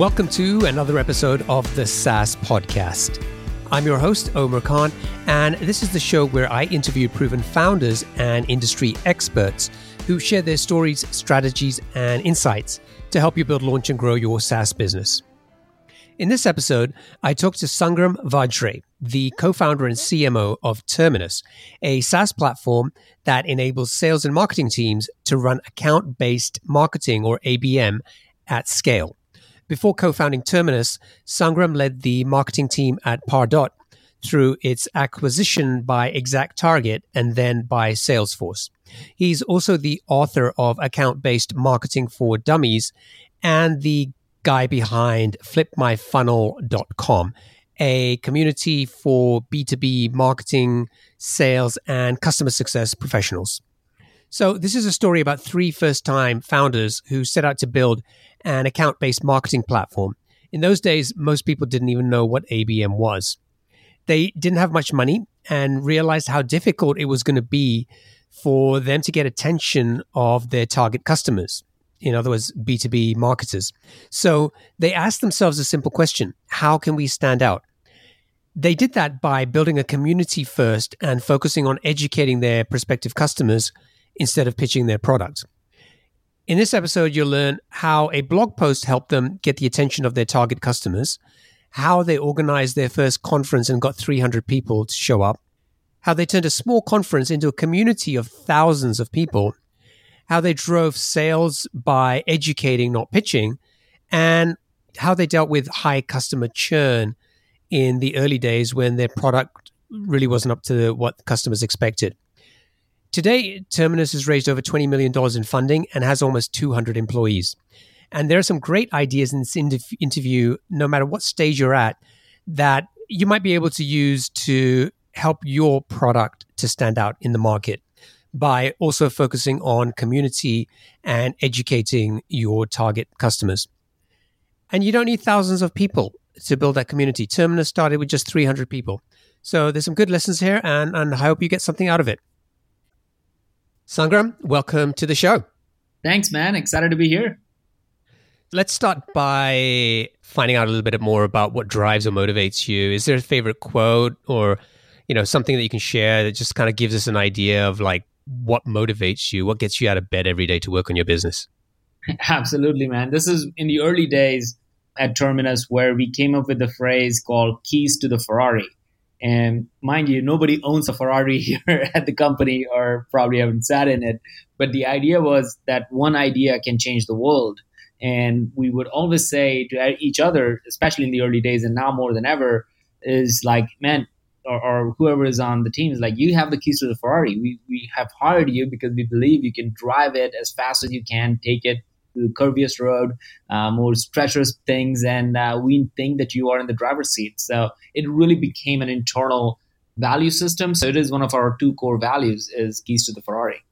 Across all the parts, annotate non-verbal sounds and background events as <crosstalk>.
Welcome to another episode of the SaaS Podcast. I'm your host, Omer Khan, and this is the show where I interview proven founders and industry experts who share their stories, strategies, and insights to help you build, launch, and grow your SaaS business. In this episode, I talked to Sangram Vajre, the co founder and CMO of Terminus, a SaaS platform that enables sales and marketing teams to run account based marketing or ABM at scale. Before co founding Terminus, Sangram led the marketing team at Pardot through its acquisition by ExactTarget and then by Salesforce. He's also the author of Account Based Marketing for Dummies and the guy behind flipmyfunnel.com, a community for B2B marketing, sales, and customer success professionals. So, this is a story about three first time founders who set out to build an account based marketing platform. In those days, most people didn't even know what ABM was. They didn't have much money and realized how difficult it was going to be for them to get attention of their target customers. In other words, B2B marketers. So they asked themselves a simple question How can we stand out? They did that by building a community first and focusing on educating their prospective customers instead of pitching their product. In this episode, you'll learn how a blog post helped them get the attention of their target customers, how they organized their first conference and got 300 people to show up, how they turned a small conference into a community of thousands of people, how they drove sales by educating, not pitching, and how they dealt with high customer churn in the early days when their product really wasn't up to what customers expected. Today, Terminus has raised over $20 million in funding and has almost 200 employees. And there are some great ideas in this interview, no matter what stage you're at, that you might be able to use to help your product to stand out in the market by also focusing on community and educating your target customers. And you don't need thousands of people to build that community. Terminus started with just 300 people. So there's some good lessons here, and, and I hope you get something out of it. Sangram, welcome to the show. Thanks, man. Excited to be here. Let's start by finding out a little bit more about what drives or motivates you. Is there a favorite quote or, you know, something that you can share that just kind of gives us an idea of like what motivates you, what gets you out of bed every day to work on your business? <laughs> Absolutely, man. This is in the early days at Terminus where we came up with the phrase called keys to the Ferrari. And mind you, nobody owns a Ferrari <laughs> here at the company or probably haven't sat in it. But the idea was that one idea can change the world. And we would always say to each other, especially in the early days and now more than ever, is like, man, or, or whoever is on the team is like, you have the keys to the Ferrari. We, we have hired you because we believe you can drive it as fast as you can, take it the curviest road, uh, more treacherous things, and uh, we think that you are in the driver's seat. So it really became an internal value system. So it is one of our two core values is keys to the Ferrari.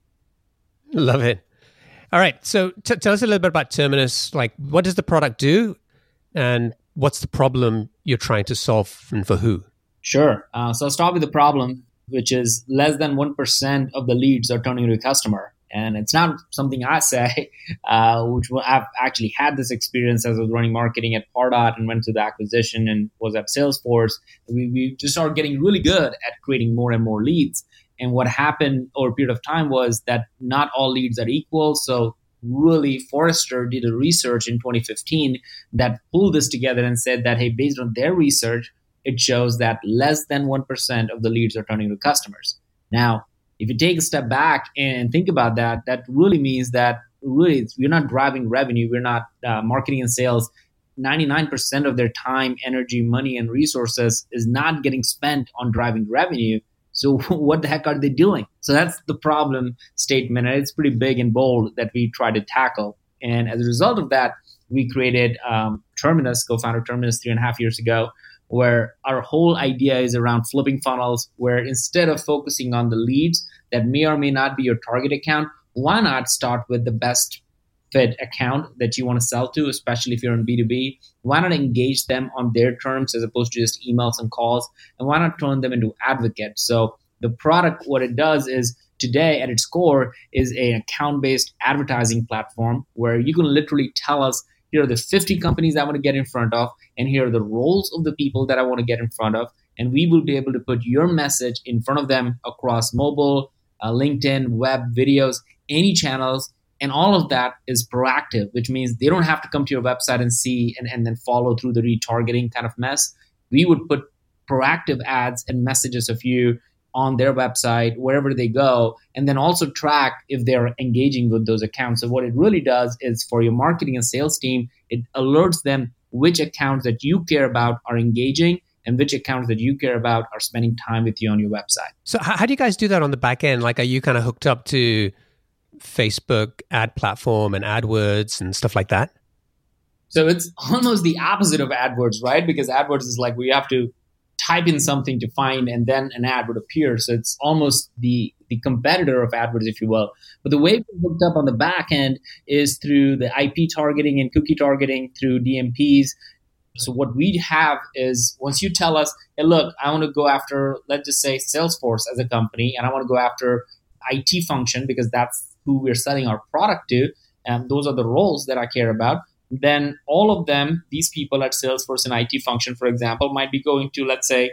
Love it. All right. So t- tell us a little bit about Terminus. Like, what does the product do, and what's the problem you're trying to solve, and for who? Sure. Uh, so I'll start with the problem, which is less than one percent of the leads are turning to a customer and it's not something I say, <laughs> uh, which I've actually had this experience as I was running marketing at Pardot and went to the acquisition and was at Salesforce. We, we just started getting really good at creating more and more leads. And what happened over a period of time was that not all leads are equal. So really Forrester did a research in 2015 that pulled this together and said that, hey, based on their research, it shows that less than 1% of the leads are turning to customers. Now, if you take a step back and think about that, that really means that really we're not driving revenue, we're not uh, marketing and sales. 99% of their time, energy, money, and resources is not getting spent on driving revenue. So <laughs> what the heck are they doing? So that's the problem statement, and it's pretty big and bold that we try to tackle. And as a result of that, we created um, Terminus, co-founder Terminus, three and a half years ago, where our whole idea is around flipping funnels, where instead of focusing on the leads that may or may not be your target account, why not start with the best fit account that you want to sell to, especially if you're in B2B? Why not engage them on their terms as opposed to just emails and calls? And why not turn them into advocates? So the product, what it does is today at its core is an account based advertising platform where you can literally tell us here are the 50 companies I want to get in front of, and here are the roles of the people that I want to get in front of. And we will be able to put your message in front of them across mobile, uh, LinkedIn, web, videos, any channels. And all of that is proactive, which means they don't have to come to your website and see and, and then follow through the retargeting kind of mess. We would put proactive ads and messages of you on their website, wherever they go, and then also track if they're engaging with those accounts. So, what it really does is for your marketing and sales team, it alerts them which accounts that you care about are engaging and which accounts that you care about are spending time with you on your website. So, how do you guys do that on the back end? Like, are you kind of hooked up to Facebook ad platform and AdWords and stuff like that? So, it's almost the opposite of AdWords, right? Because AdWords is like we have to type in something to find and then an ad would appear. So it's almost the the competitor of AdWords, if you will. But the way we're hooked up on the back end is through the IP targeting and cookie targeting through DMPs. So what we have is once you tell us, hey, look, I want to go after, let's just say Salesforce as a company, and I want to go after IT function because that's who we're selling our product to, and those are the roles that I care about then all of them, these people at Salesforce and IT function, for example, might be going to, let's say,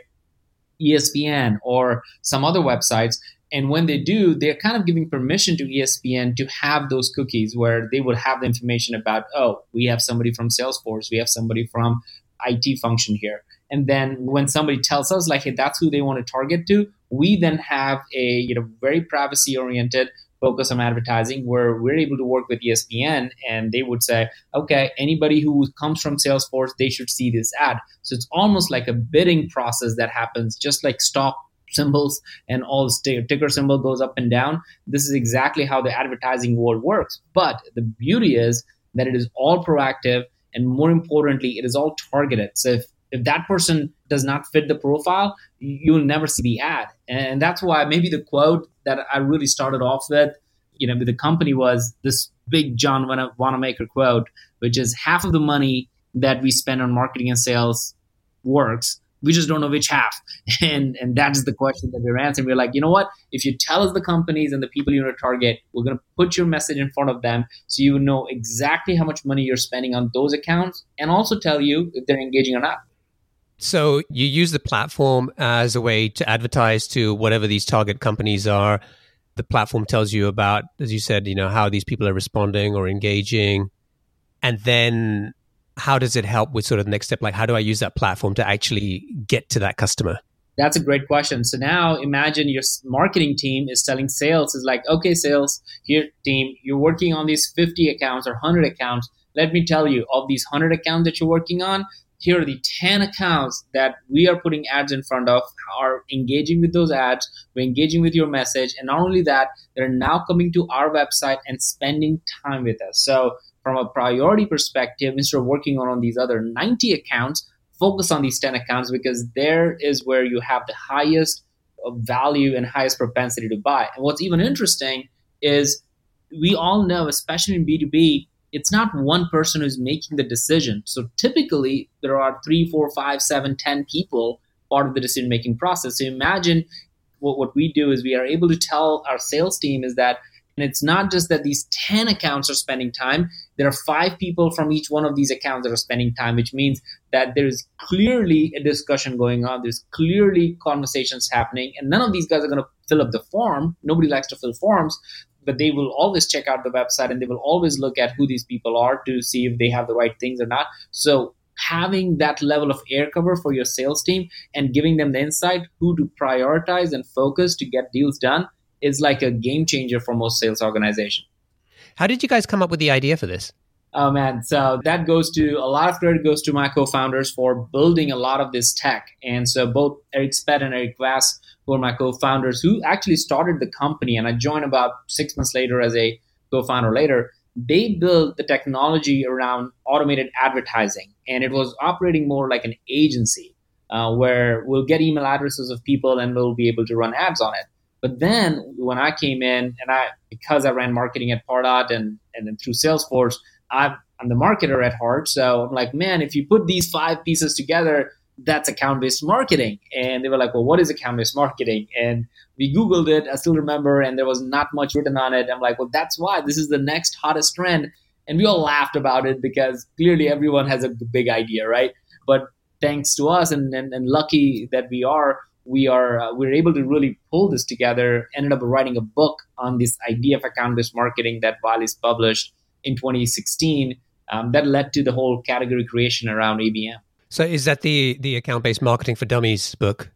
ESPN or some other websites. And when they do, they're kind of giving permission to ESPN to have those cookies where they will have the information about, oh, we have somebody from Salesforce, we have somebody from IT function here. And then when somebody tells us like, hey, that's who they want to target to, we then have a you know very privacy oriented focus on advertising where we're able to work with espn and they would say okay anybody who comes from salesforce they should see this ad. So it's almost like a bidding process that happens just like stock symbols and all the ticker symbol goes up and down. This is exactly how the advertising world works. But the beauty is that it is all proactive and more importantly it is all targeted. So if if that person does not fit the profile, you'll never see the ad. And that's why maybe the quote that I really started off with, you know, with the company was this big John Wanamaker quote, which is half of the money that we spend on marketing and sales works. We just don't know which half. <laughs> And and that is the question that we're answering. We're like, you know what? If you tell us the companies and the people you want to target, we're going to put your message in front of them so you know exactly how much money you're spending on those accounts and also tell you if they're engaging or not. So you use the platform as a way to advertise to whatever these target companies are. The platform tells you about, as you said, you know, how these people are responding or engaging. And then how does it help with sort of the next step? Like, how do I use that platform to actually get to that customer? That's a great question. So now imagine your marketing team is telling sales is like, okay, sales, here team, you're working on these 50 accounts or 100 accounts. Let me tell you, of these 100 accounts that you're working on, here are the 10 accounts that we are putting ads in front of are engaging with those ads we're engaging with your message and not only that they're now coming to our website and spending time with us. So from a priority perspective instead of working on, on these other 90 accounts focus on these 10 accounts because there is where you have the highest value and highest propensity to buy. And what's even interesting is we all know especially in b2b it's not one person who's making the decision. So typically, there are three, four, five, seven, ten people part of the decision making process. So imagine what, what we do is we are able to tell our sales team is that, and it's not just that these 10 accounts are spending time, there are five people from each one of these accounts that are spending time, which means that there is clearly a discussion going on. There's clearly conversations happening, and none of these guys are going to fill up the form. Nobody likes to fill forms but they will always check out the website and they will always look at who these people are to see if they have the right things or not. So having that level of air cover for your sales team and giving them the insight who to prioritize and focus to get deals done is like a game changer for most sales organizations. How did you guys come up with the idea for this? Oh man, so that goes to a lot of credit goes to my co-founders for building a lot of this tech. And so both Eric Spett and Eric Vass who are my co-founders, who actually started the company, and I joined about six months later as a co-founder later. They built the technology around automated advertising, and it was operating more like an agency, uh, where we'll get email addresses of people and we'll be able to run ads on it. But then when I came in, and I because I ran marketing at Pardot and and then through Salesforce, I'm, I'm the marketer at heart. So I'm like, man, if you put these five pieces together, that's account based marketing. And they were like, well, what is account based marketing? And we Googled it, I still remember, and there was not much written on it. I'm like, well, that's why this is the next hottest trend. And we all laughed about it because clearly everyone has a big idea, right? But thanks to us and, and, and lucky that we are, we are uh, we are able to really pull this together. Ended up writing a book on this idea of account-based marketing that Wiley's published in 2016. Um, that led to the whole category creation around ABM. So, is that the the account-based marketing for dummies book?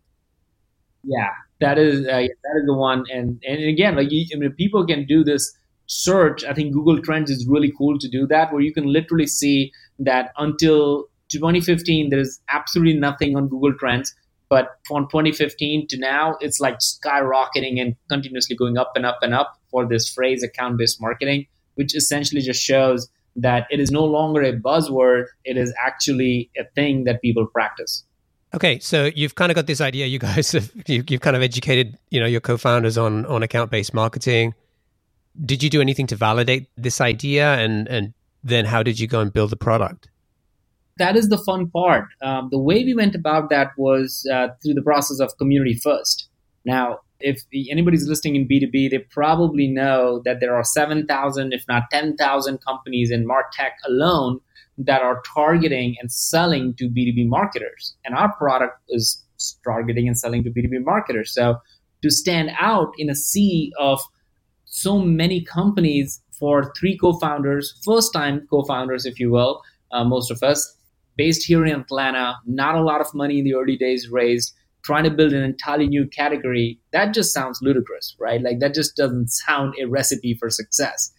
Yeah, that is uh, that is the one. And and again, like you, I mean, people can do this search. I think Google Trends is really cool to do that, where you can literally see that until 2015, there's absolutely nothing on Google Trends but from 2015 to now, it's like skyrocketing and continuously going up and up and up for this phrase account based marketing, which essentially just shows that it is no longer a buzzword, it is actually a thing that people practice. Okay, so you've kind of got this idea. You guys have <laughs> you, have kind of educated, you know, your co-founders on on account-based marketing. Did you do anything to validate this idea, and and then how did you go and build the product? that is the fun part. Um, the way we went about that was uh, through the process of community first. Now, if anybody's listening in B2B, they probably know that there are 7,000, if not 10,000 companies in MarTech alone that are targeting and selling to B2B marketers. And our product is targeting and selling to B2B marketers. So to stand out in a sea of so many companies for three co-founders, first time co-founders, if you will, uh, most of us, based here in Atlanta, not a lot of money in the early days raised, trying to build an entirely new category, that just sounds ludicrous, right? Like that just doesn't sound a recipe for success.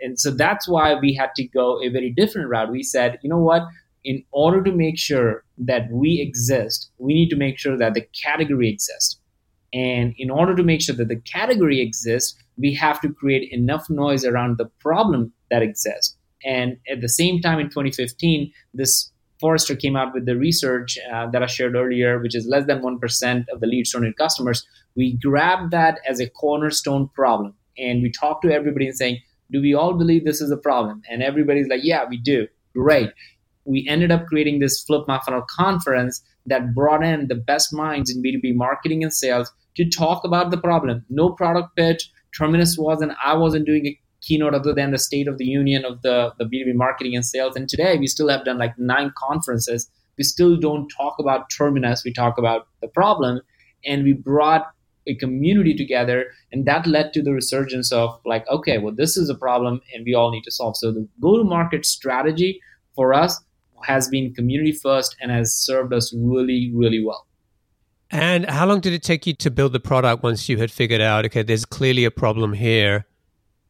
And so that's why we had to go a very different route. We said, you know what? In order to make sure that we exist, we need to make sure that the category exists. And in order to make sure that the category exists, we have to create enough noise around the problem that exists. And at the same time, in 2015, this Forrester came out with the research uh, that I shared earlier, which is less than 1% of the leads from customers. We grabbed that as a cornerstone problem and we talked to everybody and saying, do we all believe this is a problem? And everybody's like, yeah, we do. Great. We ended up creating this Flip My Funnel conference that brought in the best minds in B2B marketing and sales to talk about the problem. No product pitch. Terminus wasn't, I wasn't doing a keynote other than the State of the Union of the, the B2B marketing and sales. And today we still have done like nine conferences. We still don't talk about Terminus, we talk about the problem. And we brought a community together, and that led to the resurgence of like, okay, well, this is a problem and we all need to solve. So the go to market strategy for us has been community first and has served us really, really well. And how long did it take you to build the product once you had figured out, okay, there's clearly a problem here?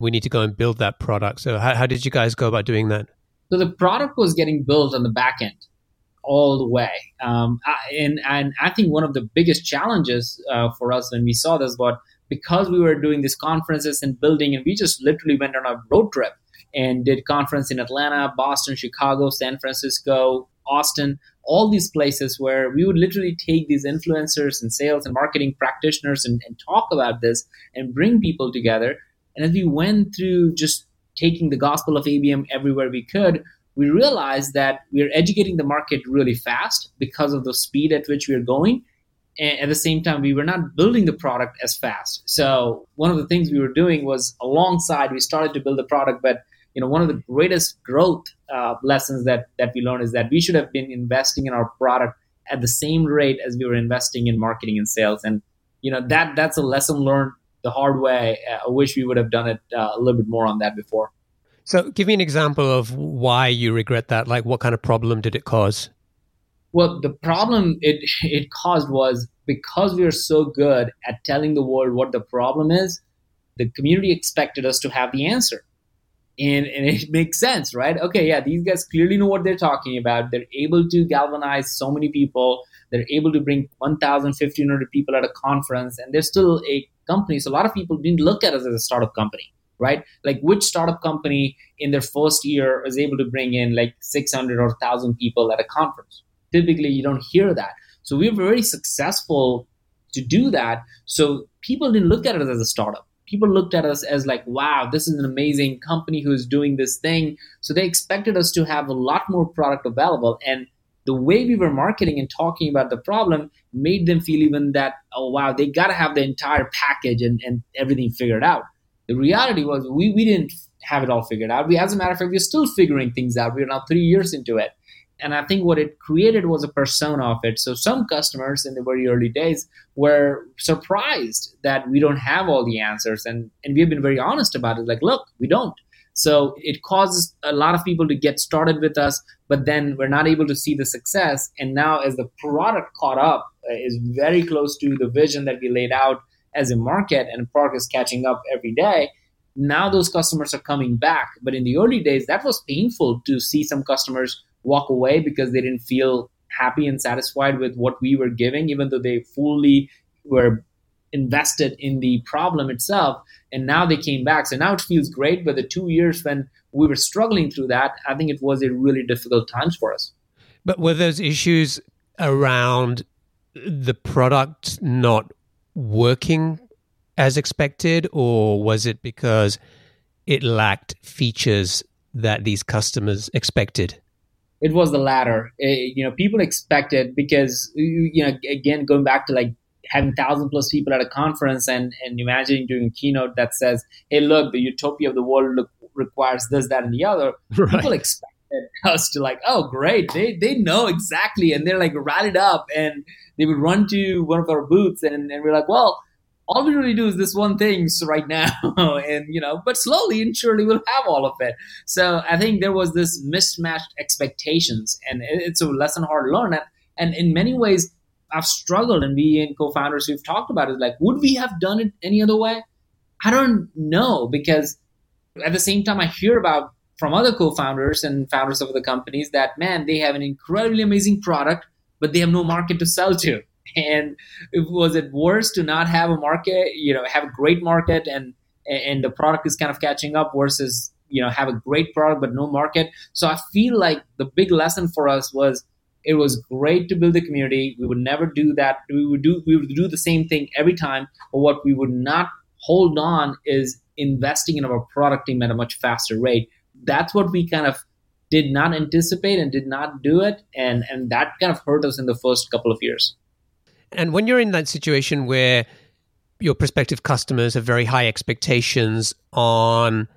We need to go and build that product. So how, how did you guys go about doing that? So the product was getting built on the back end all the way. Um, and, and I think one of the biggest challenges uh, for us when we saw this was because we were doing these conferences and building, and we just literally went on a road trip and did conference in Atlanta, Boston, Chicago, San Francisco, Austin, all these places where we would literally take these influencers and sales and marketing practitioners and, and talk about this and bring people together and as we went through just taking the gospel of ABM everywhere we could, we realized that we are educating the market really fast because of the speed at which we are going. And at the same time, we were not building the product as fast. So one of the things we were doing was alongside, we started to build the product, but you know, one of the greatest growth uh, lessons that that we learned is that we should have been investing in our product at the same rate as we were investing in marketing and sales. And you know that that's a lesson learned the hard way. I wish we would have done it uh, a little bit more on that before. So, give me an example of why you regret that. Like, what kind of problem did it cause? Well, the problem it <laughs> it caused was because we are so good at telling the world what the problem is. The community expected us to have the answer, and and it <laughs> makes sense, right? Okay, yeah, these guys clearly know what they're talking about. They're able to galvanize so many people. They're able to bring 1,000, 1,500 people at a conference, and they're still a company. So a lot of people didn't look at us as a startup company, right? Like which startup company in their first year is able to bring in like 600 or 1,000 people at a conference? Typically, you don't hear that. So we were very successful to do that. So people didn't look at us as a startup. People looked at us as like, wow, this is an amazing company who's doing this thing. So they expected us to have a lot more product available. And the way we were marketing and talking about the problem made them feel even that, oh, wow, they got to have the entire package and, and everything figured out. The reality was we, we didn't have it all figured out. We, as a matter of fact, we're still figuring things out. We're now three years into it. And I think what it created was a persona of it. So some customers in the very early days were surprised that we don't have all the answers. And, and we've been very honest about it. Like, look, we don't. So it causes a lot of people to get started with us, but then we're not able to see the success. And now, as the product caught up, uh, is very close to the vision that we laid out as a market, and product is catching up every day. Now those customers are coming back. But in the early days, that was painful to see some customers walk away because they didn't feel happy and satisfied with what we were giving, even though they fully were invested in the problem itself. And now they came back. So now it feels great. But the two years when we were struggling through that, I think it was a really difficult times for us. But were those issues around the product not working as expected, or was it because it lacked features that these customers expected? It was the latter. It, eh, you know, people expected because you know, again, going back to like having thousand plus people at a conference and and imagining doing a keynote that says, "Hey, look, the utopia of the world look, requires this, that, and the other." <laughs> Right. People expected <laughs> us to like, "Oh, great! They they know exactly," and they're like rallied up, and they would run to one of our booths, and and we're like, "Well." all we really do is this one thing <laughs> right now and you know but slowly and surely we'll have all of it so i think there was this mismatched expectations and it's a lesson hard to learn and in many ways i've struggled and we and co-founders we've talked about it. Like would we have done it any other way? I don't know because at the same time i hear about from other co-founders and founders of the companies that man they have an incredibly amazing product but they have no market to sell to. <laughs> And was it worse to not have a market you know have a great market and and the product is kind of catching up versus you know have a great product but no market? So i feel like the big lesson for us was it was great to build a community. We would never do that. We would do we would do the same thing every time. But what we would not hold on is investing in our product team at a much faster rate. That's what we kind of did not anticipate and did not do it. And and that kind of hurt us in the first couple of years. And when you're in that situation where your prospective customers have very high expectations on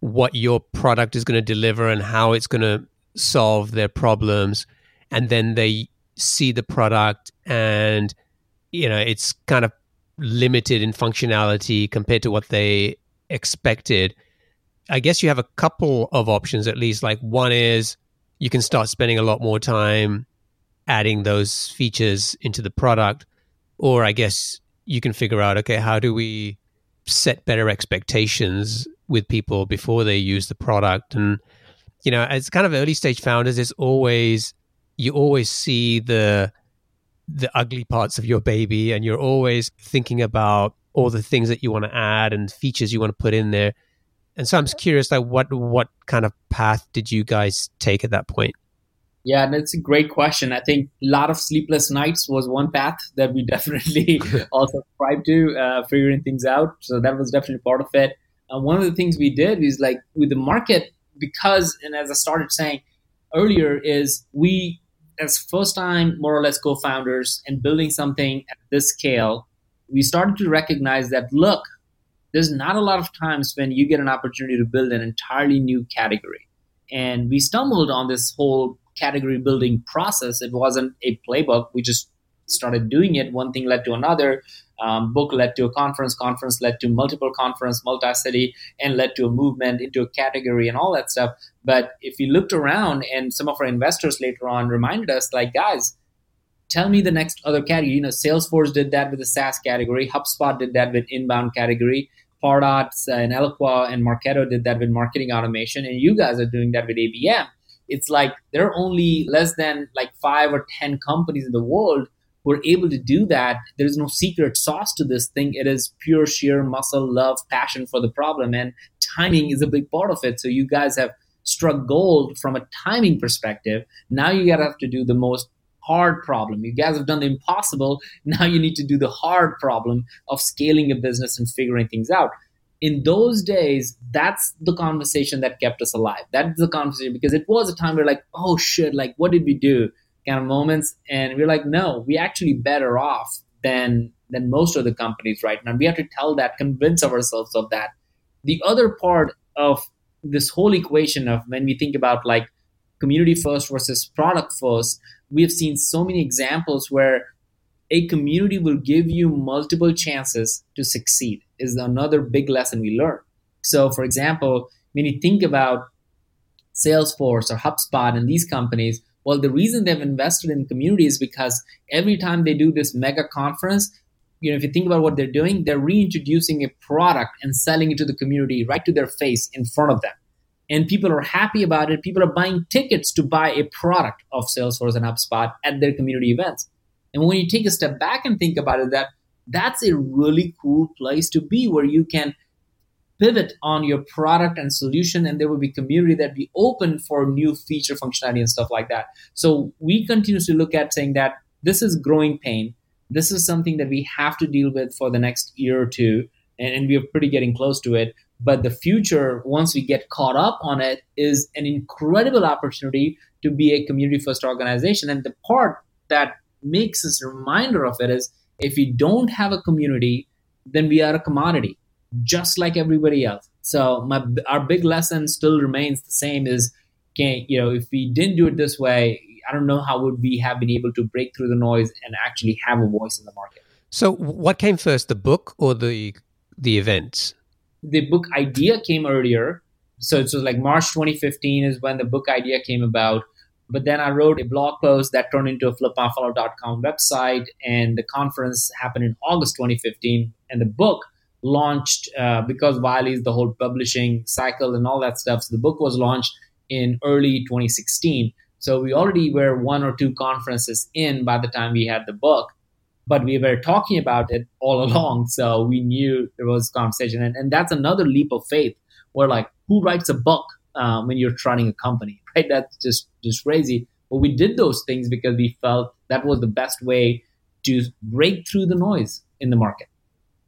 what your product is going to deliver and how it's going to solve their problems, and then they see the product and you know it's kind of limited in functionality compared to what they expected. I guess you have a couple of options at least. Like one is you can start spending a lot more time adding those features into the product. Or I guess you can figure out, okay, how do we set better expectations with people before they use the product? And, you know, as kind of early stage founders, there's always, you always see the, the ugly parts of your baby and you're always thinking about all the things that you want to add and features you want to put in there. And so I'm curious, like, what what kind of path did you guys take at that point? Yeah, that's a great question. I think a lot of sleepless nights was one path that we <laughs> definitely <laughs> also tried to, uh, figuring things out. So that was definitely part of it. Uh, one of the things we did is like with the market, because, and as I started saying earlier, is we, as first time more or less co founders and building something at this scale, we started to recognize that look, there's not a lot of times when you get an opportunity to build an entirely new category. And we stumbled on this whole category building process. It wasn't a playbook. We just started doing it. One thing led to another. Um, book led to a conference. Conference led to multiple conference, multi-city, and led to a movement into a category and all that stuff. But if we looked around, and some of our investors later on reminded us, like, guys, tell me the next other category. You know, Salesforce did that with the SaaS category. HubSpot did that with inbound category. Pardot and Eloqua and Marketo did that with marketing automation, and you guys are doing that with ABM it's like there are only less than like five or ten companies in the world who are able to do that. There is no secret sauce to this thing. It is pure sheer muscle love passion for the problem and timing is a big part of it. So you guys have struck gold from a timing perspective. Now you gotta have to do the most hard problem. You guys have done the impossible. <laughs> Now you need to do the hard problem of scaling a business and figuring things out. In those days, that's the conversation that kept us alive. That's the conversation because it was a time where like, oh shit, like what did we do? Kind of moments, and we're like, no, we're actually better off than than most of the companies right now. We have to tell that, convince ourselves of that. The other part of this whole equation of when we think about like community first versus product first, we have seen so many examples where a community will give you multiple chances to succeed is another big lesson we learned. So, for example, when you think about Salesforce or HubSpot and these companies, well, the reason they've invested in community is because every time they do this mega conference, you know, if you think about what they're doing, they're reintroducing a product and selling it to the community right to their face in front of them. And people are happy about it. People are buying tickets to buy a product of Salesforce and HubSpot at their community events. And when you take a step back and think about it, that that's a really cool place to be where you can pivot on your product and solution and there will be community that be open for new feature functionality and stuff like that. So we continuously look at saying that this is growing pain. This is something that we have to deal with for the next year or two and, and we are pretty getting close to it. But the future once we get caught up on it is an incredible opportunity to be a community first organization. And the part that makes us a reminder of it is if we don't have a community then we are a commodity just like everybody else. So my our big lesson still remains the same: is can you know if we didn't do it this way, I don't know how would we have been able to break through the noise and actually have a voice in the market. So what came first, the book or the the events? The book idea came earlier. So it was like March 2015 is when the book idea came about. But then I wrote a blog post that turned into a flipmyfunnel.com website, and the conference happened in August 2015. And the book launched uh, because Wiley's the whole publishing cycle and all that stuff. So the book was launched in early 2016. So we already were one or two conferences in by the time we had the book, but we were talking about it all <laughs> along. So we knew there was conversation, and, and that's another leap of faith. Where like, who writes a book um, when you're running a company, <laughs> right? That's just just crazy. But we did those things because we felt that was the best way to break through the noise in the market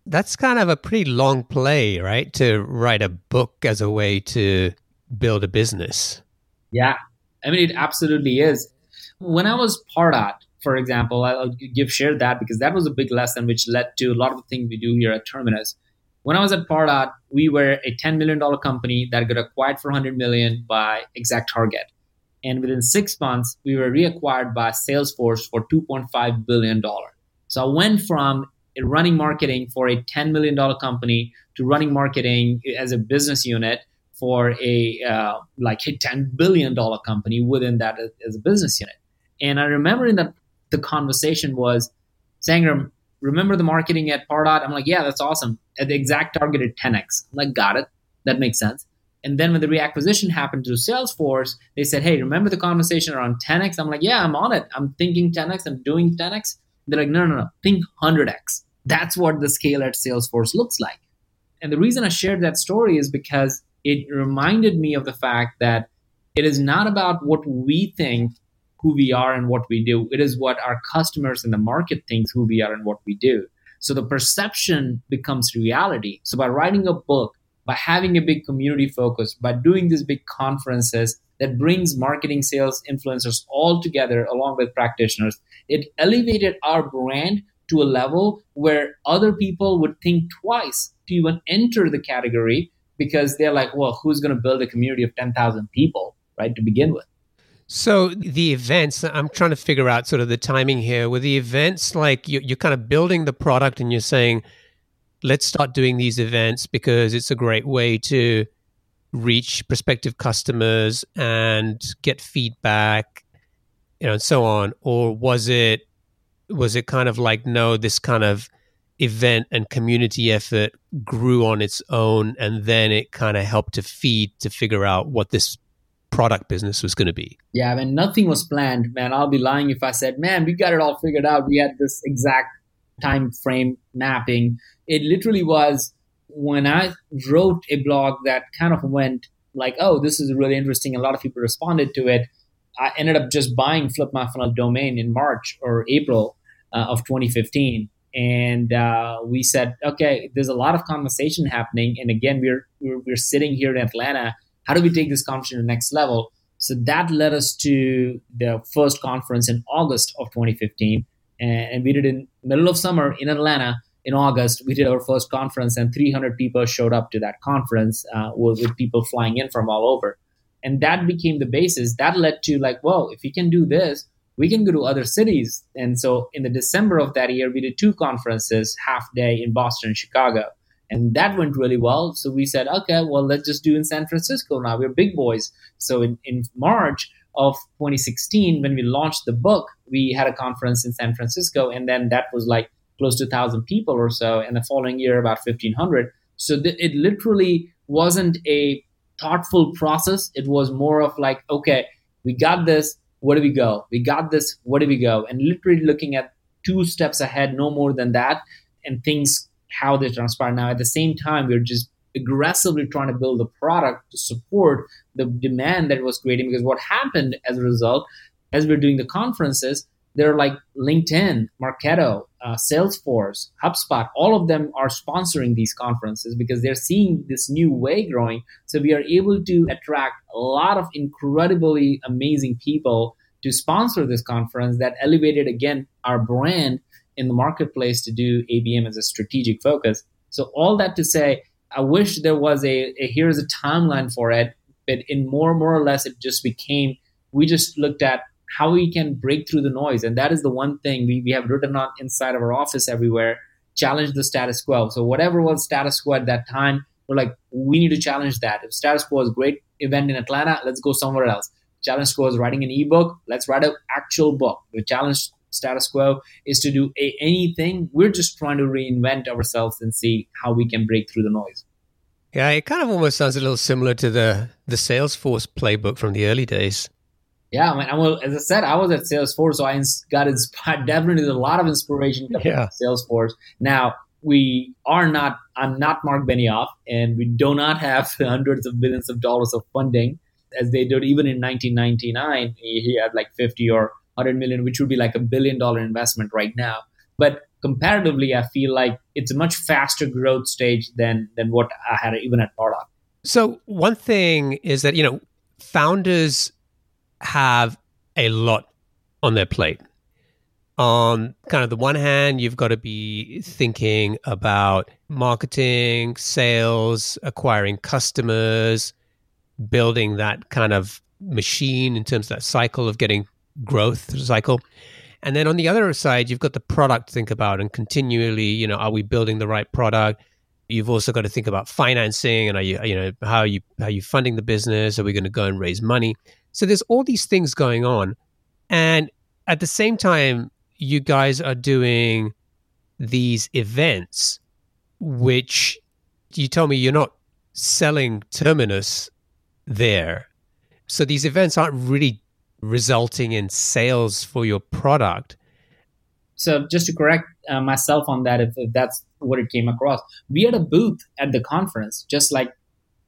that's kind of a pretty long play, right? To write a book as a way to build a business. Yeah. I mean, it absolutely is. When I was Pardot, for example, I'll give share that because that was a big lesson which led to a lot of the things we do here at Terminus. When I was at Pardot, we were a $10 million company that got acquired for 100 million by Exact Target. And within six months, we were reacquired by Salesforce for $2.5 billion. So I went from running marketing for a $10 million company to running marketing as a business unit for a uh, like a $10 billion company within that as a business unit. And I remember in that the conversation was, Sangram, remember the marketing at Pardot? I'm like, yeah, that's awesome. At the ExactTarget at 10x. I'm like, got it. That makes sense. And then when the reacquisition happened to Salesforce, they said, hey, remember the conversation around 10x? I'm like, yeah, I'm on it. I'm thinking 10x. I'm doing 10x. They're like, no, no, no, think 100x. That's what the scale at Salesforce looks like. And the reason I shared that story is because it reminded me of the fact that it is not about what we think who we are and what we do. It is what our customers in the market thinks who we are and what we do. So the perception becomes reality. So by writing a book, by having a big community focus, by doing these big conferences that brings marketing, sales, influencers all together along with practitioners, it elevated our brand to a level where other people would think twice to even enter the category because they're like, well, who's going to build a community of 10,000 people, right, to begin with? So the events, I'm trying to figure out sort of the timing here. With the events, like you're kind of building the product and you're saying, let's start doing these events because it's a great way to reach prospective customers and get feedback, you know, and so on. Or was it was it kind of like no this kind of event and community effort grew on its own and then it kind of helped to feed to figure out what this product business was going to be? Yeah I mean nothing was planned man. I'll be lying if i said man we got it all figured out. We had this exact time frame mapping. It literally was when i wrote a blog that kind of went like oh this is really interesting a lot of people responded to it i ended up just buying flip my funnel domain in march or april uh, of 2015 and uh, we said okay there's a lot of conversation happening. And again we're, we're, we're sitting here in atlanta. How do we take this conversation to the next level? So that led us to the first conference in august of 2015 and, and we did it in middle of summer in atlanta in August, we did our first conference, and 300 people showed up to that conference uh, with, with people flying in from all over. And that became the basis. That led to like, well, if we can do this, we can go to other cities. And so in the December of that year, we did two conferences, half day in Boston and Chicago. And that went really well. So we said, okay, well, let's just do in San Francisco now. We're big boys. So in, in March of 2016, when we launched the book, we had a conference in San Francisco. And then that was like close to 1,000 people or so. And the following year, about 1,500. So th- it literally wasn't a thoughtful process. It was more of like, okay, we got this. Where do we go? We got this. Where do we go? And literally looking at two steps ahead, no more than that, and things how they transpire. Now, at the same time, we're just aggressively trying to build a product to support the demand that was creating. Because what happened as a result, as we're doing the conferences, they're like LinkedIn, Marketo, uh, Salesforce, HubSpot, all of them are sponsoring these conferences because they're seeing this new way growing. So we are able to attract a lot of incredibly amazing people to sponsor this conference that elevated again our brand in the marketplace to do ABM as a strategic focus. So all that to say, I wish there was a, a here's a timeline for it, but in more more or less it just became we just looked at how we can break through the noise. And that is the one thing we, we have written on inside of our office everywhere, challenge the status quo. So whatever was status quo at that time, we're like, we need to challenge that. If status quo is great event in Atlanta, let's go somewhere else. Challenge quo is writing an ebook, let's write an actual book. The challenge status quo is to do a, anything. We're just trying to reinvent ourselves and see how we can break through the noise. Yeah, it kind of almost sounds a little similar to the the Salesforce playbook from the early days yeah, I mean, I will, as I said, I was at Salesforce, so I got inspired. <laughs> Definitely, a lot of inspiration coming yeah. from Salesforce. Now, we are not. I'm not Mark Benioff, and we do not have <laughs> hundreds of billions of dollars of funding as they did even in 1999. He had like 50 or 100 million, which would be like a billion dollar investment right now. But comparatively, I feel like it's a much faster growth stage than than what I had even at Pardot. So one thing is that you know founders have a lot on their plate. On kind of the one hand, you've got to be thinking about marketing, sales, acquiring customers, building that kind of machine in terms of that cycle of getting growth cycle. And then on the other side, you've got the product to think about and continually, you know, are we building the right product? You've also got to think about financing and are you, you know, how are you, how are you funding the business? Are we going to go and raise money? So there's all these things going on. And at the same time, you guys are doing these events, which you tell me you're not selling Terminus there. So these events aren't really resulting in sales for your product. So just to correct uh, myself on that, if, if that's what it came across, we had a booth at the conference, just like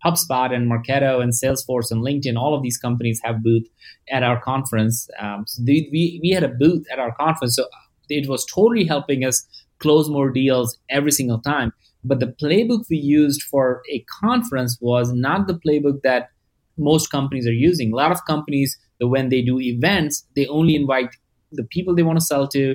HubSpot and Marketo and Salesforce and LinkedIn, all of these companies have booth at our conference. Um, so they, we, we had a booth at our conference. So it was totally helping us close more deals every single time. But the playbook we used for a conference was not the playbook that most companies are using. A lot of companies, when they do events, they only invite the people they want to sell to,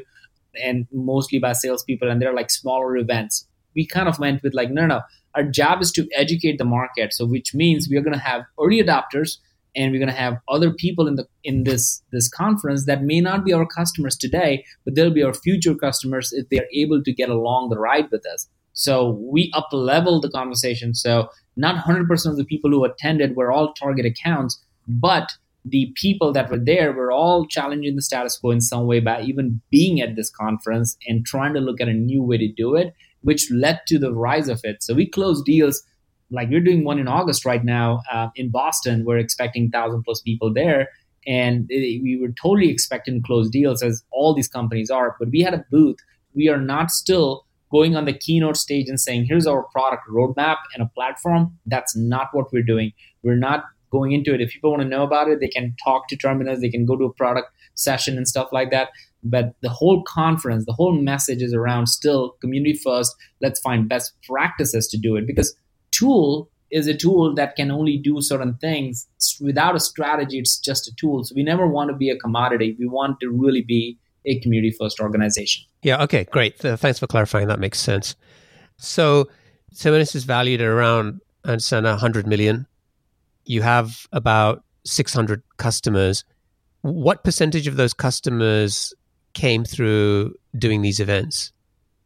and mostly by salespeople, and they're like smaller events. We kind of went with like, no, no, our job is to educate the market. So which means we are going to have early adopters and we're going to have other people in the in this this conference that may not be our customers today, but they'll be our future customers if they are able to get along the ride with us. So we up level the conversation. So not 100% of the people who attended were all target accounts, but the people that were there were all challenging the status quo in some way by even being at this conference and trying to look at a new way to do it which led to the rise of it. So we closed deals like we're doing one in August right now uh, in Boston. We're expecting thousand plus people there, and it, we were totally expecting close deals as all these companies are. But we had a booth. We are not still going on the keynote stage and saying, "Here's our product roadmap and a platform." That's not what we're doing. We're not going into it. If people want to know about it, they can talk to Terminus. They can go to a product session and stuff like that. But the whole conference, the whole message is around still community first. Let's find best practices to do it because tool is a tool that can only do certain things without a strategy. It's just a tool. So we never want to be a commodity. We want to really be a community first organization. Yeah. Okay. Great. Thanks for clarifying. That makes sense. So, Terminus is valued at around, I understand, 100 million. You have about 600 customers. What percentage of those customers came through doing these events?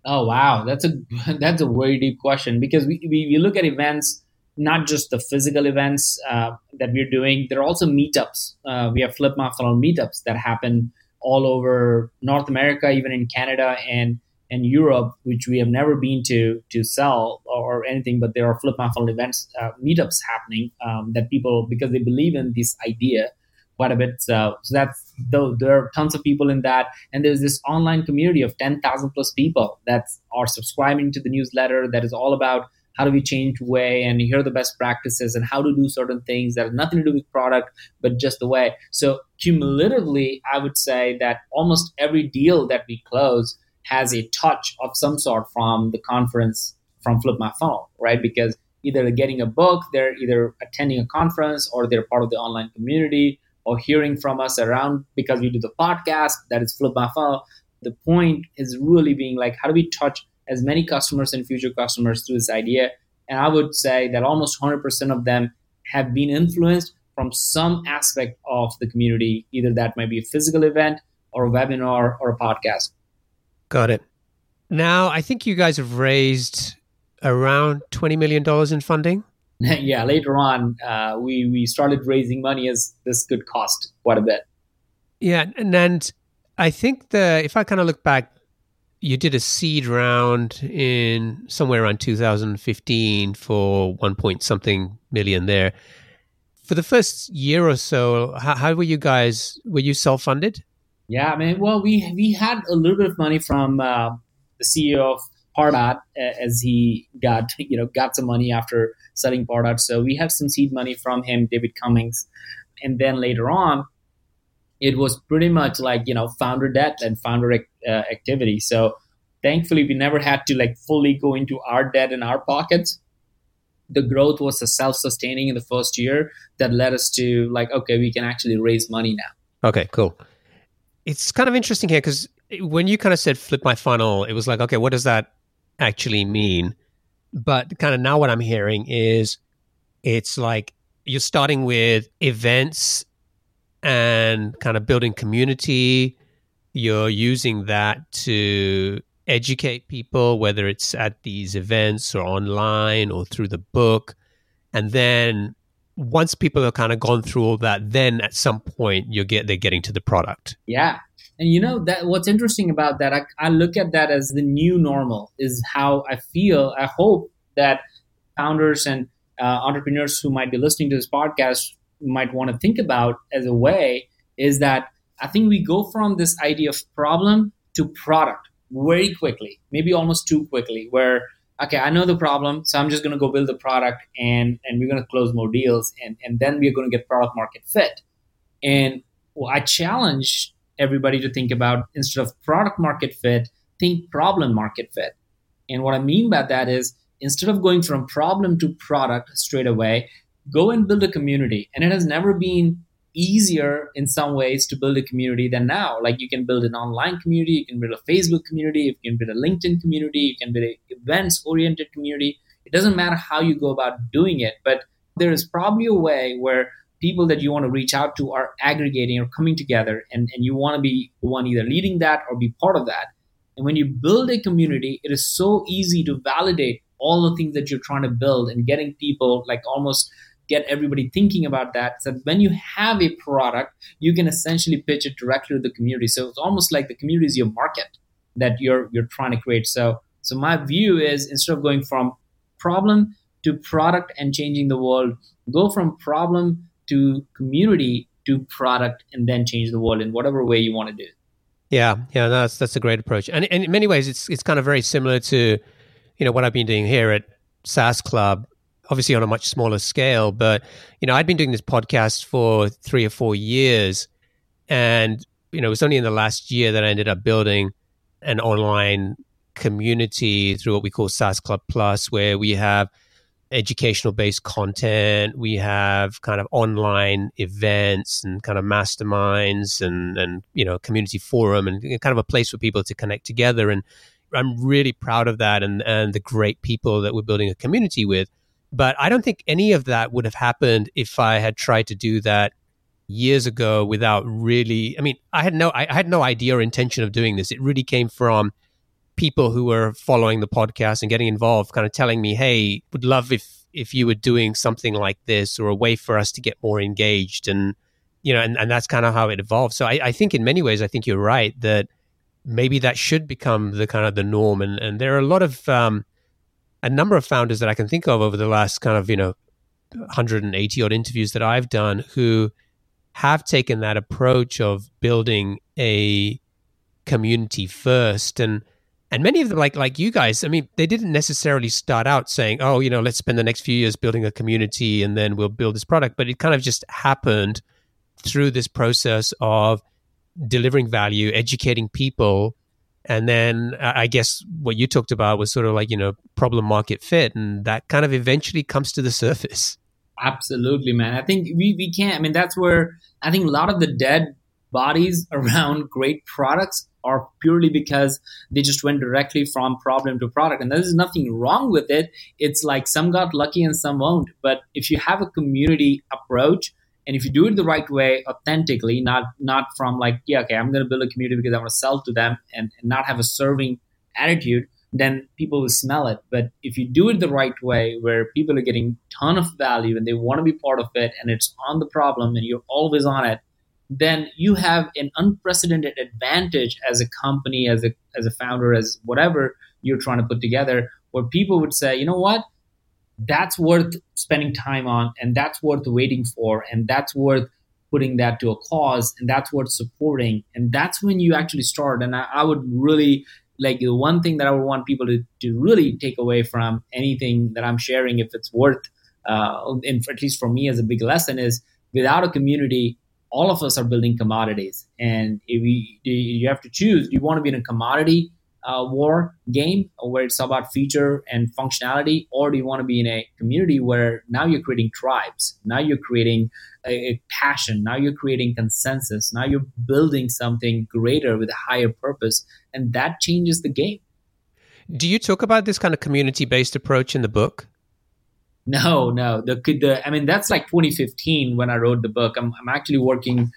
Oh wow, that's a <laughs> that's a very deep question because we, we, we look at events not just the physical events uh, that we're doing. There are also meetups. Uh, we have Flip Funnel meetups that happen all over North America, even in Canada and and Europe, which we have never been to to sell or anything. But there are Flip Funnel events, uh, meetups happening um, that people because they believe in this idea quite a bit. So, so that's though there are tons of people in that, and there's this online community of ten thousand plus people that are subscribing to the newsletter that is all about how do we change way and here are the best practices and how to do certain things that have nothing to do with product but just the way. So cumulatively i would say that almost every deal that we close has a touch of some sort from the conference from flip my funnel right? Because either they're getting a book they're either attending a conference or they're part of the online community or hearing from us around because we do the podcast that is flip the point is really being like how do we touch as many customers and future customers through this idea. And I would say that almost 100% of them have been influenced from some aspect of the community. Either that might be a physical event or a webinar or a podcast. Got it. Now, I think you guys have raised around $20 million in funding. <laughs> yeah, later on, uh, we, we started raising money as this could cost quite a bit. Yeah. And, and I think the, if I kind of look back you did a seed round in somewhere around 2015 for one point something million there. For the first year or so, how, how were you guys? Were you self funded? Yeah, I mean, well, we we had a little bit of money from uh, the CEO of Pardot as he got you know got some money after selling Pardot. So we had some seed money from him, David Cummings, and then later on, it was pretty much like you know founder debt and founder uh, activity. So thankfully, we never had to like fully go into our debt in our pockets. The growth was self-sustaining in the first year that led us to like okay, we can actually raise money now. Okay, cool. It's kind of interesting here because when you kind of said flip my funnel, it was like okay, what does that actually mean? But kind of now what I'm hearing is it's like you're starting with events and kind of building community. You're using that to educate people, whether it's at these events or online or through the book. And then once people have kind of gone through all that, then at some point you get they're getting to the product. Yeah. And you know that what's interesting about that, I, I look at that as the new normal is how I feel. I hope that founders and uh, entrepreneurs who might be listening to this podcast might want to think about as a way is that I think we go from this idea of problem to product very quickly, maybe almost too quickly, where okay, I know the problem, so I'm just going to go build the product and and we're going to close more deals and and then we're going to get product market fit. And well, I challenge everybody to think about instead of product market fit, think problem market fit. And what I mean by that is instead of going from problem to product straight away, go and build a community. And it has never been easier in some ways to build a community than now. Like you can build an online community, you can build a Facebook community, you can build a LinkedIn community, you can build an events oriented community. It doesn't matter how you go about doing it, but there is probably a way where people that you want to reach out to are aggregating or coming together and, and you want to be one either leading that or be part of that. And when you build a community, it is so easy to validate all the things that you're trying to build and getting people like almost get everybody thinking about that. So when you have a product, you can essentially pitch it directly to the community. So it's almost like the community is your market that you're you're trying to create. So so my view is instead of going from problem to product and changing the world, go from problem to community to product and then change the world in whatever way you want to do. Yeah, yeah, that's that's a great approach, and, and in many ways, it's it's kind of very similar to, you know, what I've been doing here at SaaS Club obviously on a much smaller scale. But, you know, I'd been doing this podcast for three or four years. And, you know, it was only in the last year that I ended up building an online community through what we call SaaS Club Plus, where we have educational based content. We have kind of online events and kind of masterminds and, and, you know, community forum and kind of a place for people to connect together. And I'm really proud of that and, and the great people that we're building a community with. But I don't think any of that would have happened if I had tried to do that years ago without really I mean, I had no I had no idea or intention of doing this. It really came from people who were following the podcast and getting involved, kind of telling me, "Hey, would love if if you were doing something like this or a way for us to get more engaged." And you know, and, and that's kind of how it evolved. So I, I think in many ways, I think you're right that maybe that should become the kind of the norm. And and there are a lot of um, a number of founders that I can think of over the last kind of you know 180 odd interviews that I've done who have taken that approach of building a community first and and many of them like like you guys i mean they didn't necessarily start out saying oh you know let's spend the next few years building a community and then we'll build this product. But it kind of just happened through this process of delivering value educating people and then i guess what you talked about was sort of like you know problem market fit and that kind of eventually comes to the <laughs> surface. Absolutely man. I think we, we can't i mean that's where i think a lot of the dead bodies <laughs> around great products are purely because they just went directly from problem to product. And there's nothing wrong with it. It's like some got lucky and some won't. But if you have a community approach, and if you do it the right way, authentically, not not from like, yeah, okay, I'm going to build a community because I want to sell to them, and, and not have a serving attitude, then people will smell it. But if you do it the right way, where people are getting ton of value and they want to be part of it, and it's on the problem, and you're always on it, then you have an unprecedented advantage as a company, as a as a founder, as whatever you're trying to put together, where people would say, you know what, that's worth spending time on, and that's worth waiting for, and that's worth putting that to a cause, and that's worth supporting, and that's when you actually start. And I, I would really like the one thing that I would want people to, to really take away from anything that I'm sharing, if it's worth, uh, and at least for me as a big lesson, is without a community, all of us are building commodities, and if we, you have to choose: do you want to be in a commodity uh, war game where it's about feature and functionality, or do you want to be in a community where now you're creating tribes, now you're creating a, a passion, now you're creating consensus, now you're building something greater with a higher purpose, and that changes the game. Do you talk about this kind of community-based approach in the book? No, no. The, the I mean, that's like 2015 when I wrote the book. I'm, I'm actually working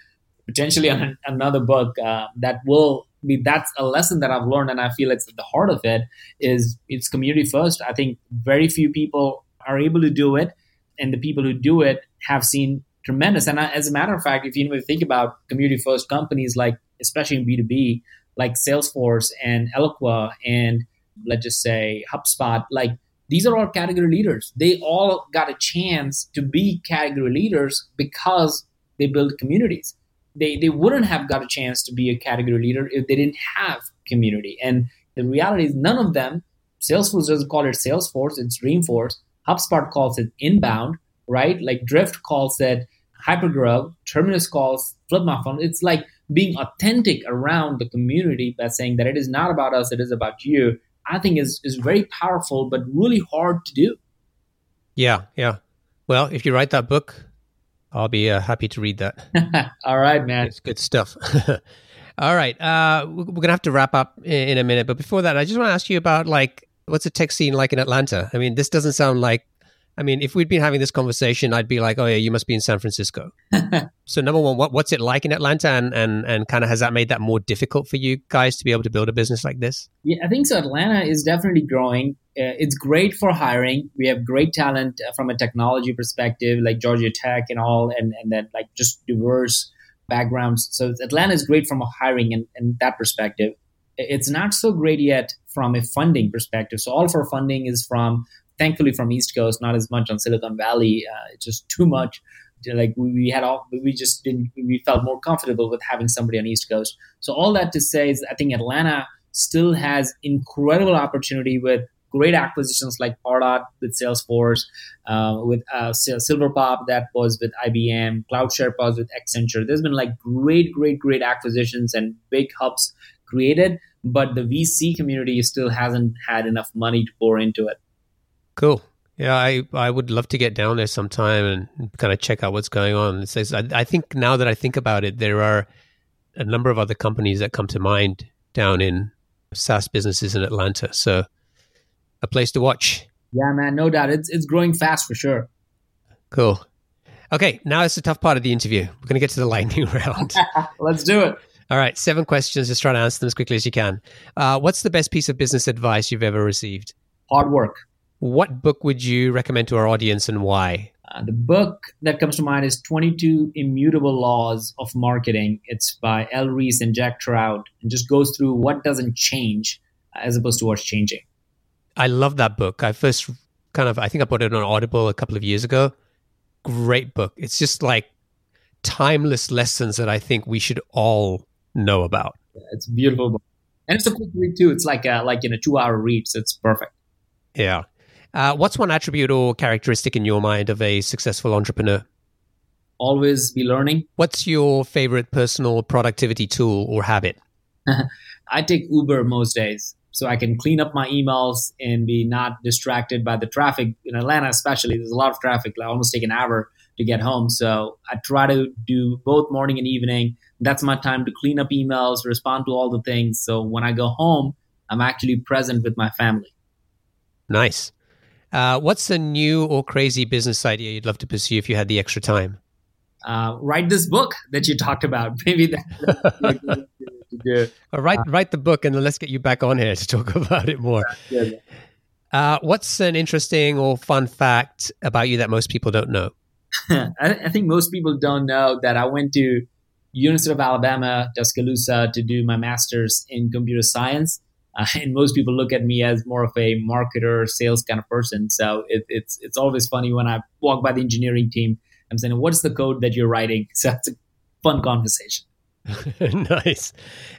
potentially on another book uh, that will be. That's a lesson that I've learned, and I feel it's at the heart of it. Is it's community first. I think very few people are able to do it, and the people who do it have seen tremendous. And I, as a matter of fact, if you think about community first companies, like especially in B2B, like Salesforce and Eloqua and let's just say HubSpot, like these are all category leaders. They all got a chance to be category leaders because they build communities. They, they wouldn't have got a chance to be a category leader if they didn't have community. And the reality is, none of them, Salesforce doesn't call it Salesforce, it's Dreamforce. HubSpot calls it inbound, right? Like Drift calls it hypergrowth. Terminus calls Flip My Funnel. It's like being authentic around the community by saying that it is not about us, it is about you. I think is is very powerful, but really hard to do. Yeah, yeah. Well, if you write that book, I'll be uh, happy to read that. <laughs> All right, man. It's good stuff. <laughs> All right, uh, we're gonna have to wrap up in a minute, but before that, I just want to ask you about like what's the tech scene like in Atlanta? I mean, this doesn't sound like I mean, if we'd been having this conversation, I'd be like, "Oh yeah, you must be in San Francisco." <laughs> so, number one, what, what's it like in Atlanta, and and and kind of has that made that more difficult for you guys to be able to build a business like this? Yeah, I think so. Atlanta is definitely growing. Uh, it's great for hiring. We have great talent uh, from a technology perspective, like Georgia Tech and all, and and then like just diverse backgrounds. So Atlanta is great from a hiring and, and that perspective. It's not so great yet from a funding perspective. So all of our funding is from thankfully from East Coast, not as much on Silicon Valley. Uh, just too much. Like we, had all, we just didn't, we felt more comfortable with having somebody on East Coast. So all that to say is, I think Atlanta still has incredible opportunity with great acquisitions like Pardot with Salesforce, uh, with uh, Silverpop that was with IBM, CloudSherpa with Accenture. There's been like great, great, great acquisitions and big hubs created, but the VC community still hasn't had enough money to pour into it. Cool. Yeah, I, I would love to get down there sometime and kind of check out what's going on. It says, I, I think now that I think about it, there are a number of other companies that come to mind down in SaaS businesses in Atlanta. So a place to watch. Yeah, man, no doubt. It's it's growing fast for sure. Cool. Okay, now it's the tough part of the interview. We're going to get to the <laughs> lightning round. <laughs> Let's do it. All right, seven questions. Just try to answer them as quickly as you can. Uh, what's the best piece of business advice you've ever received? Hard work. What book would you recommend to our audience and why? Uh, the book that comes to mind is 22 Immutable Laws of Marketing. It's by Al Ries and Jack Trout and just goes through what doesn't change as opposed to what's changing. I love that book. I first kind of, I think I put it on Audible a couple of years ago. Great book. It's just like timeless lessons that I think we should all know about. Yeah, it's a beautiful book. And it's a quick read too. It's like a, like in a two hour read. So it's perfect. Yeah. Uh, what's one attribute or characteristic in your mind of a successful entrepreneur? Always be learning. What's your favorite personal productivity tool or habit? <laughs> I take Uber most days so I can clean up my emails and be not distracted by the traffic in Atlanta, especially. There's a lot of traffic. I almost take an hour to get home. So I try to do both morning and evening. That's my time to clean up emails, respond to all the things. So when I go home, I'm actually present with my family. Nice. Uh, what's the new or crazy business idea you'd love to pursue if you had the extra time? Uh, write this book that you talked about. <laughs> Maybe that. well, write write the book, and then let's get you back on here to talk <laughs> about it more. Uh, what's an interesting or fun fact about you that most people don't know? <laughs> I, I, think most people don't know that I went to University of Alabama, Tuscaloosa, to do my master's in computer science. Uh, and most people look at me as more of a marketer, sales kind of person. So it, it's it's always funny when I walk by the engineering team. I'm saying, "What's the code that you're writing?" <laughs> So it's a fun conversation. <laughs> nice.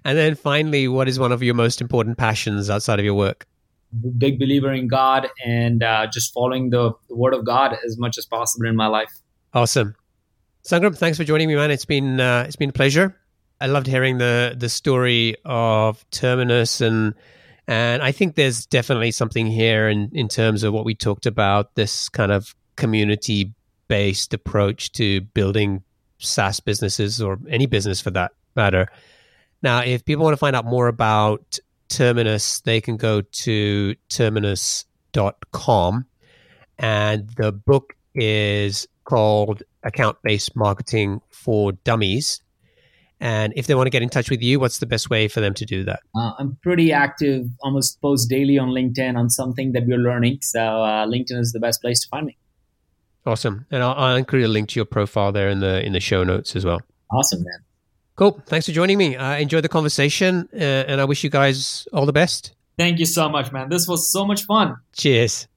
And then finally, what is one of your most important passions outside of your work? Big believer in God and uh, just following the, the word of God as much as possible in my life. Awesome. Sangram, thanks for joining me, man. It's been uh, it's been a pleasure. I loved hearing the the story of Terminus and and I think there's definitely something here in in terms of what we talked about this kind of community based approach to building SaaS businesses or any business for that matter. Now, if people want to find out more about Terminus, they can go to terminus.com and the book is called Account Based Marketing for Dummies. And if they want to get in touch with you, what's the best way for them to do that? Uh, I'm pretty active, almost post daily on LinkedIn on something that we're learning. So uh, LinkedIn is the best place to find me. Awesome, and I'll, I'll, include a link to your profile there in the in the show notes as well. Awesome, man. Cool. Thanks for joining me. I enjoyed the conversation, uh, and I wish you guys all the best. Thank you so much, man. This was so much fun. Cheers.